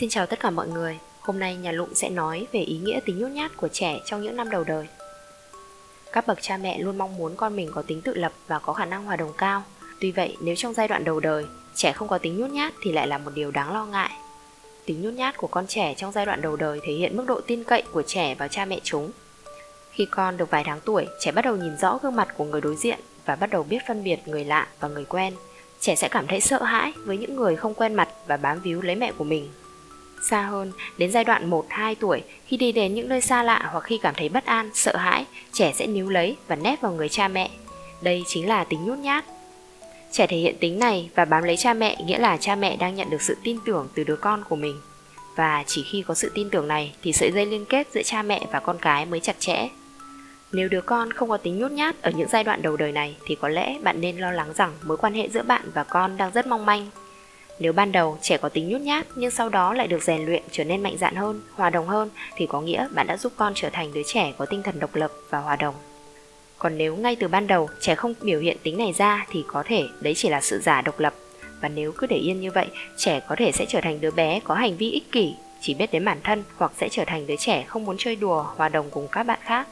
Xin chào tất cả mọi người, hôm nay nhà Lụng sẽ nói về ý nghĩa tính nhút nhát của trẻ trong những năm đầu đời. Các bậc cha mẹ luôn mong muốn con mình có tính tự lập và có khả năng hòa đồng cao. Tuy vậy, nếu trong giai đoạn đầu đời, trẻ không có tính nhút nhát thì lại là một điều đáng lo ngại. Tính nhút nhát của con trẻ trong giai đoạn đầu đời thể hiện mức độ tin cậy của trẻ vào cha mẹ chúng. Khi con được vài tháng tuổi, trẻ bắt đầu nhìn rõ gương mặt của người đối diện và bắt đầu biết phân biệt người lạ và người quen. Trẻ sẽ cảm thấy sợ hãi với những người không quen mặt và bám víu lấy mẹ của mình Xa hơn, đến giai đoạn 1-2 tuổi, khi đi đến những nơi xa lạ hoặc khi cảm thấy bất an, sợ hãi, trẻ sẽ níu lấy và nép vào người cha mẹ. Đây chính là tính nhút nhát. Trẻ thể hiện tính này và bám lấy cha mẹ nghĩa là cha mẹ đang nhận được sự tin tưởng từ đứa con của mình. Và chỉ khi có sự tin tưởng này thì sợi dây liên kết giữa cha mẹ và con cái mới chặt chẽ. Nếu đứa con không có tính nhút nhát ở những giai đoạn đầu đời này thì có lẽ bạn nên lo lắng rằng mối quan hệ giữa bạn và con đang rất mong manh nếu ban đầu trẻ có tính nhút nhát nhưng sau đó lại được rèn luyện trở nên mạnh dạn hơn, hòa đồng hơn thì có nghĩa bạn đã giúp con trở thành đứa trẻ có tinh thần độc lập và hòa đồng. Còn nếu ngay từ ban đầu trẻ không biểu hiện tính này ra thì có thể đấy chỉ là sự giả độc lập và nếu cứ để yên như vậy, trẻ có thể sẽ trở thành đứa bé có hành vi ích kỷ, chỉ biết đến bản thân hoặc sẽ trở thành đứa trẻ không muốn chơi đùa, hòa đồng cùng các bạn khác.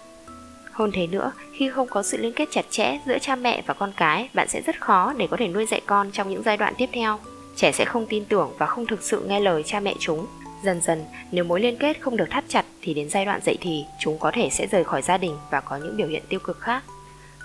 Hơn thế nữa, khi không có sự liên kết chặt chẽ giữa cha mẹ và con cái, bạn sẽ rất khó để có thể nuôi dạy con trong những giai đoạn tiếp theo trẻ sẽ không tin tưởng và không thực sự nghe lời cha mẹ chúng. Dần dần, nếu mối liên kết không được thắt chặt thì đến giai đoạn dậy thì, chúng có thể sẽ rời khỏi gia đình và có những biểu hiện tiêu cực khác.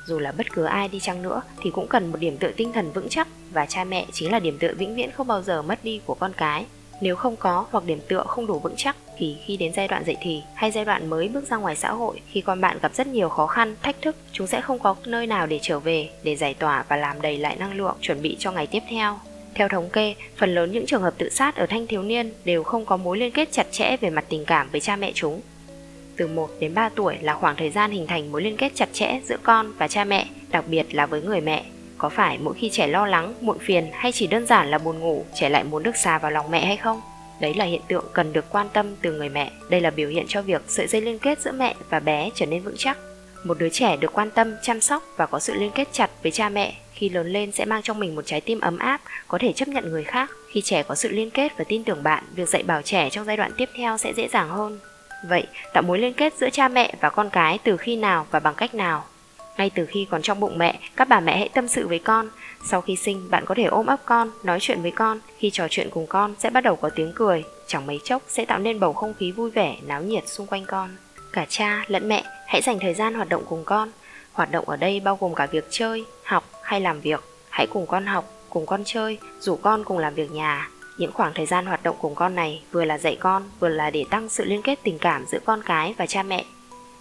Dù là bất cứ ai đi chăng nữa thì cũng cần một điểm tựa tinh thần vững chắc và cha mẹ chính là điểm tựa vĩnh viễn không bao giờ mất đi của con cái. Nếu không có hoặc điểm tựa không đủ vững chắc thì khi đến giai đoạn dậy thì hay giai đoạn mới bước ra ngoài xã hội khi con bạn gặp rất nhiều khó khăn, thách thức, chúng sẽ không có nơi nào để trở về để giải tỏa và làm đầy lại năng lượng chuẩn bị cho ngày tiếp theo. Theo thống kê, phần lớn những trường hợp tự sát ở thanh thiếu niên đều không có mối liên kết chặt chẽ về mặt tình cảm với cha mẹ chúng. Từ 1 đến 3 tuổi là khoảng thời gian hình thành mối liên kết chặt chẽ giữa con và cha mẹ, đặc biệt là với người mẹ. Có phải mỗi khi trẻ lo lắng, muộn phiền hay chỉ đơn giản là buồn ngủ, trẻ lại muốn được xà vào lòng mẹ hay không? Đấy là hiện tượng cần được quan tâm từ người mẹ. Đây là biểu hiện cho việc sợi dây liên kết giữa mẹ và bé trở nên vững chắc. Một đứa trẻ được quan tâm, chăm sóc và có sự liên kết chặt với cha mẹ khi lớn lên sẽ mang trong mình một trái tim ấm áp, có thể chấp nhận người khác. Khi trẻ có sự liên kết và tin tưởng bạn, việc dạy bảo trẻ trong giai đoạn tiếp theo sẽ dễ dàng hơn. Vậy, tạo mối liên kết giữa cha mẹ và con cái từ khi nào và bằng cách nào? Ngay từ khi còn trong bụng mẹ, các bà mẹ hãy tâm sự với con. Sau khi sinh, bạn có thể ôm ấp con, nói chuyện với con. Khi trò chuyện cùng con sẽ bắt đầu có tiếng cười. Chẳng mấy chốc sẽ tạo nên bầu không khí vui vẻ, náo nhiệt xung quanh con. Cả cha lẫn mẹ hãy dành thời gian hoạt động cùng con. Hoạt động ở đây bao gồm cả việc chơi, học hay làm việc. Hãy cùng con học, cùng con chơi, rủ con cùng làm việc nhà. Những khoảng thời gian hoạt động cùng con này vừa là dạy con, vừa là để tăng sự liên kết tình cảm giữa con cái và cha mẹ.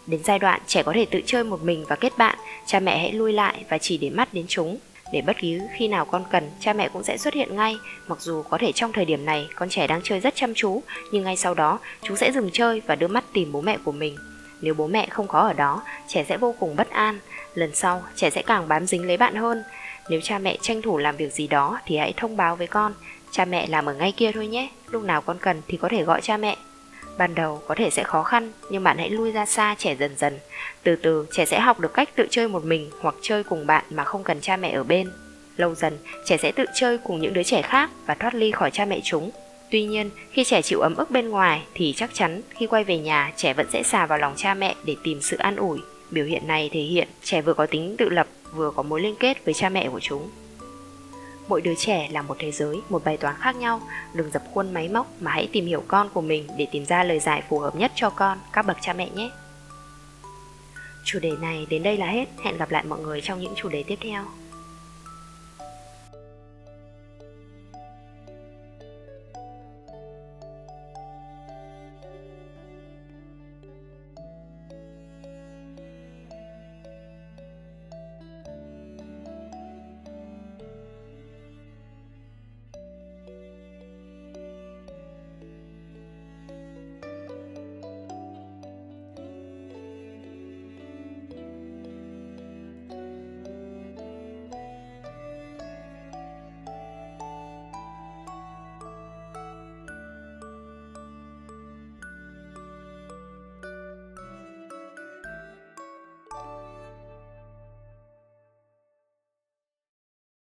Đến giai đoạn trẻ có thể tự chơi một mình và kết bạn, cha mẹ hãy lui lại và chỉ để mắt đến chúng. Để bất cứ khi nào con cần, cha mẹ cũng sẽ xuất hiện ngay, mặc dù có thể trong thời điểm này con trẻ đang chơi rất chăm chú, nhưng ngay sau đó chúng sẽ dừng chơi và đưa mắt tìm bố mẹ của mình. Nếu bố mẹ không có ở đó, trẻ sẽ vô cùng bất an. Lần sau, trẻ sẽ càng bám dính lấy bạn hơn. Nếu cha mẹ tranh thủ làm việc gì đó thì hãy thông báo với con. Cha mẹ làm ở ngay kia thôi nhé, lúc nào con cần thì có thể gọi cha mẹ. Ban đầu có thể sẽ khó khăn, nhưng bạn hãy lui ra xa trẻ dần dần. Từ từ, trẻ sẽ học được cách tự chơi một mình hoặc chơi cùng bạn mà không cần cha mẹ ở bên. Lâu dần, trẻ sẽ tự chơi cùng những đứa trẻ khác và thoát ly khỏi cha mẹ chúng. Tuy nhiên, khi trẻ chịu ấm ức bên ngoài thì chắc chắn khi quay về nhà trẻ vẫn sẽ xà vào lòng cha mẹ để tìm sự an ủi. Biểu hiện này thể hiện trẻ vừa có tính tự lập vừa có mối liên kết với cha mẹ của chúng. Mỗi đứa trẻ là một thế giới, một bài toán khác nhau, đừng dập khuôn máy móc mà hãy tìm hiểu con của mình để tìm ra lời giải phù hợp nhất cho con, các bậc cha mẹ nhé. Chủ đề này đến đây là hết, hẹn gặp lại mọi người trong những chủ đề tiếp theo.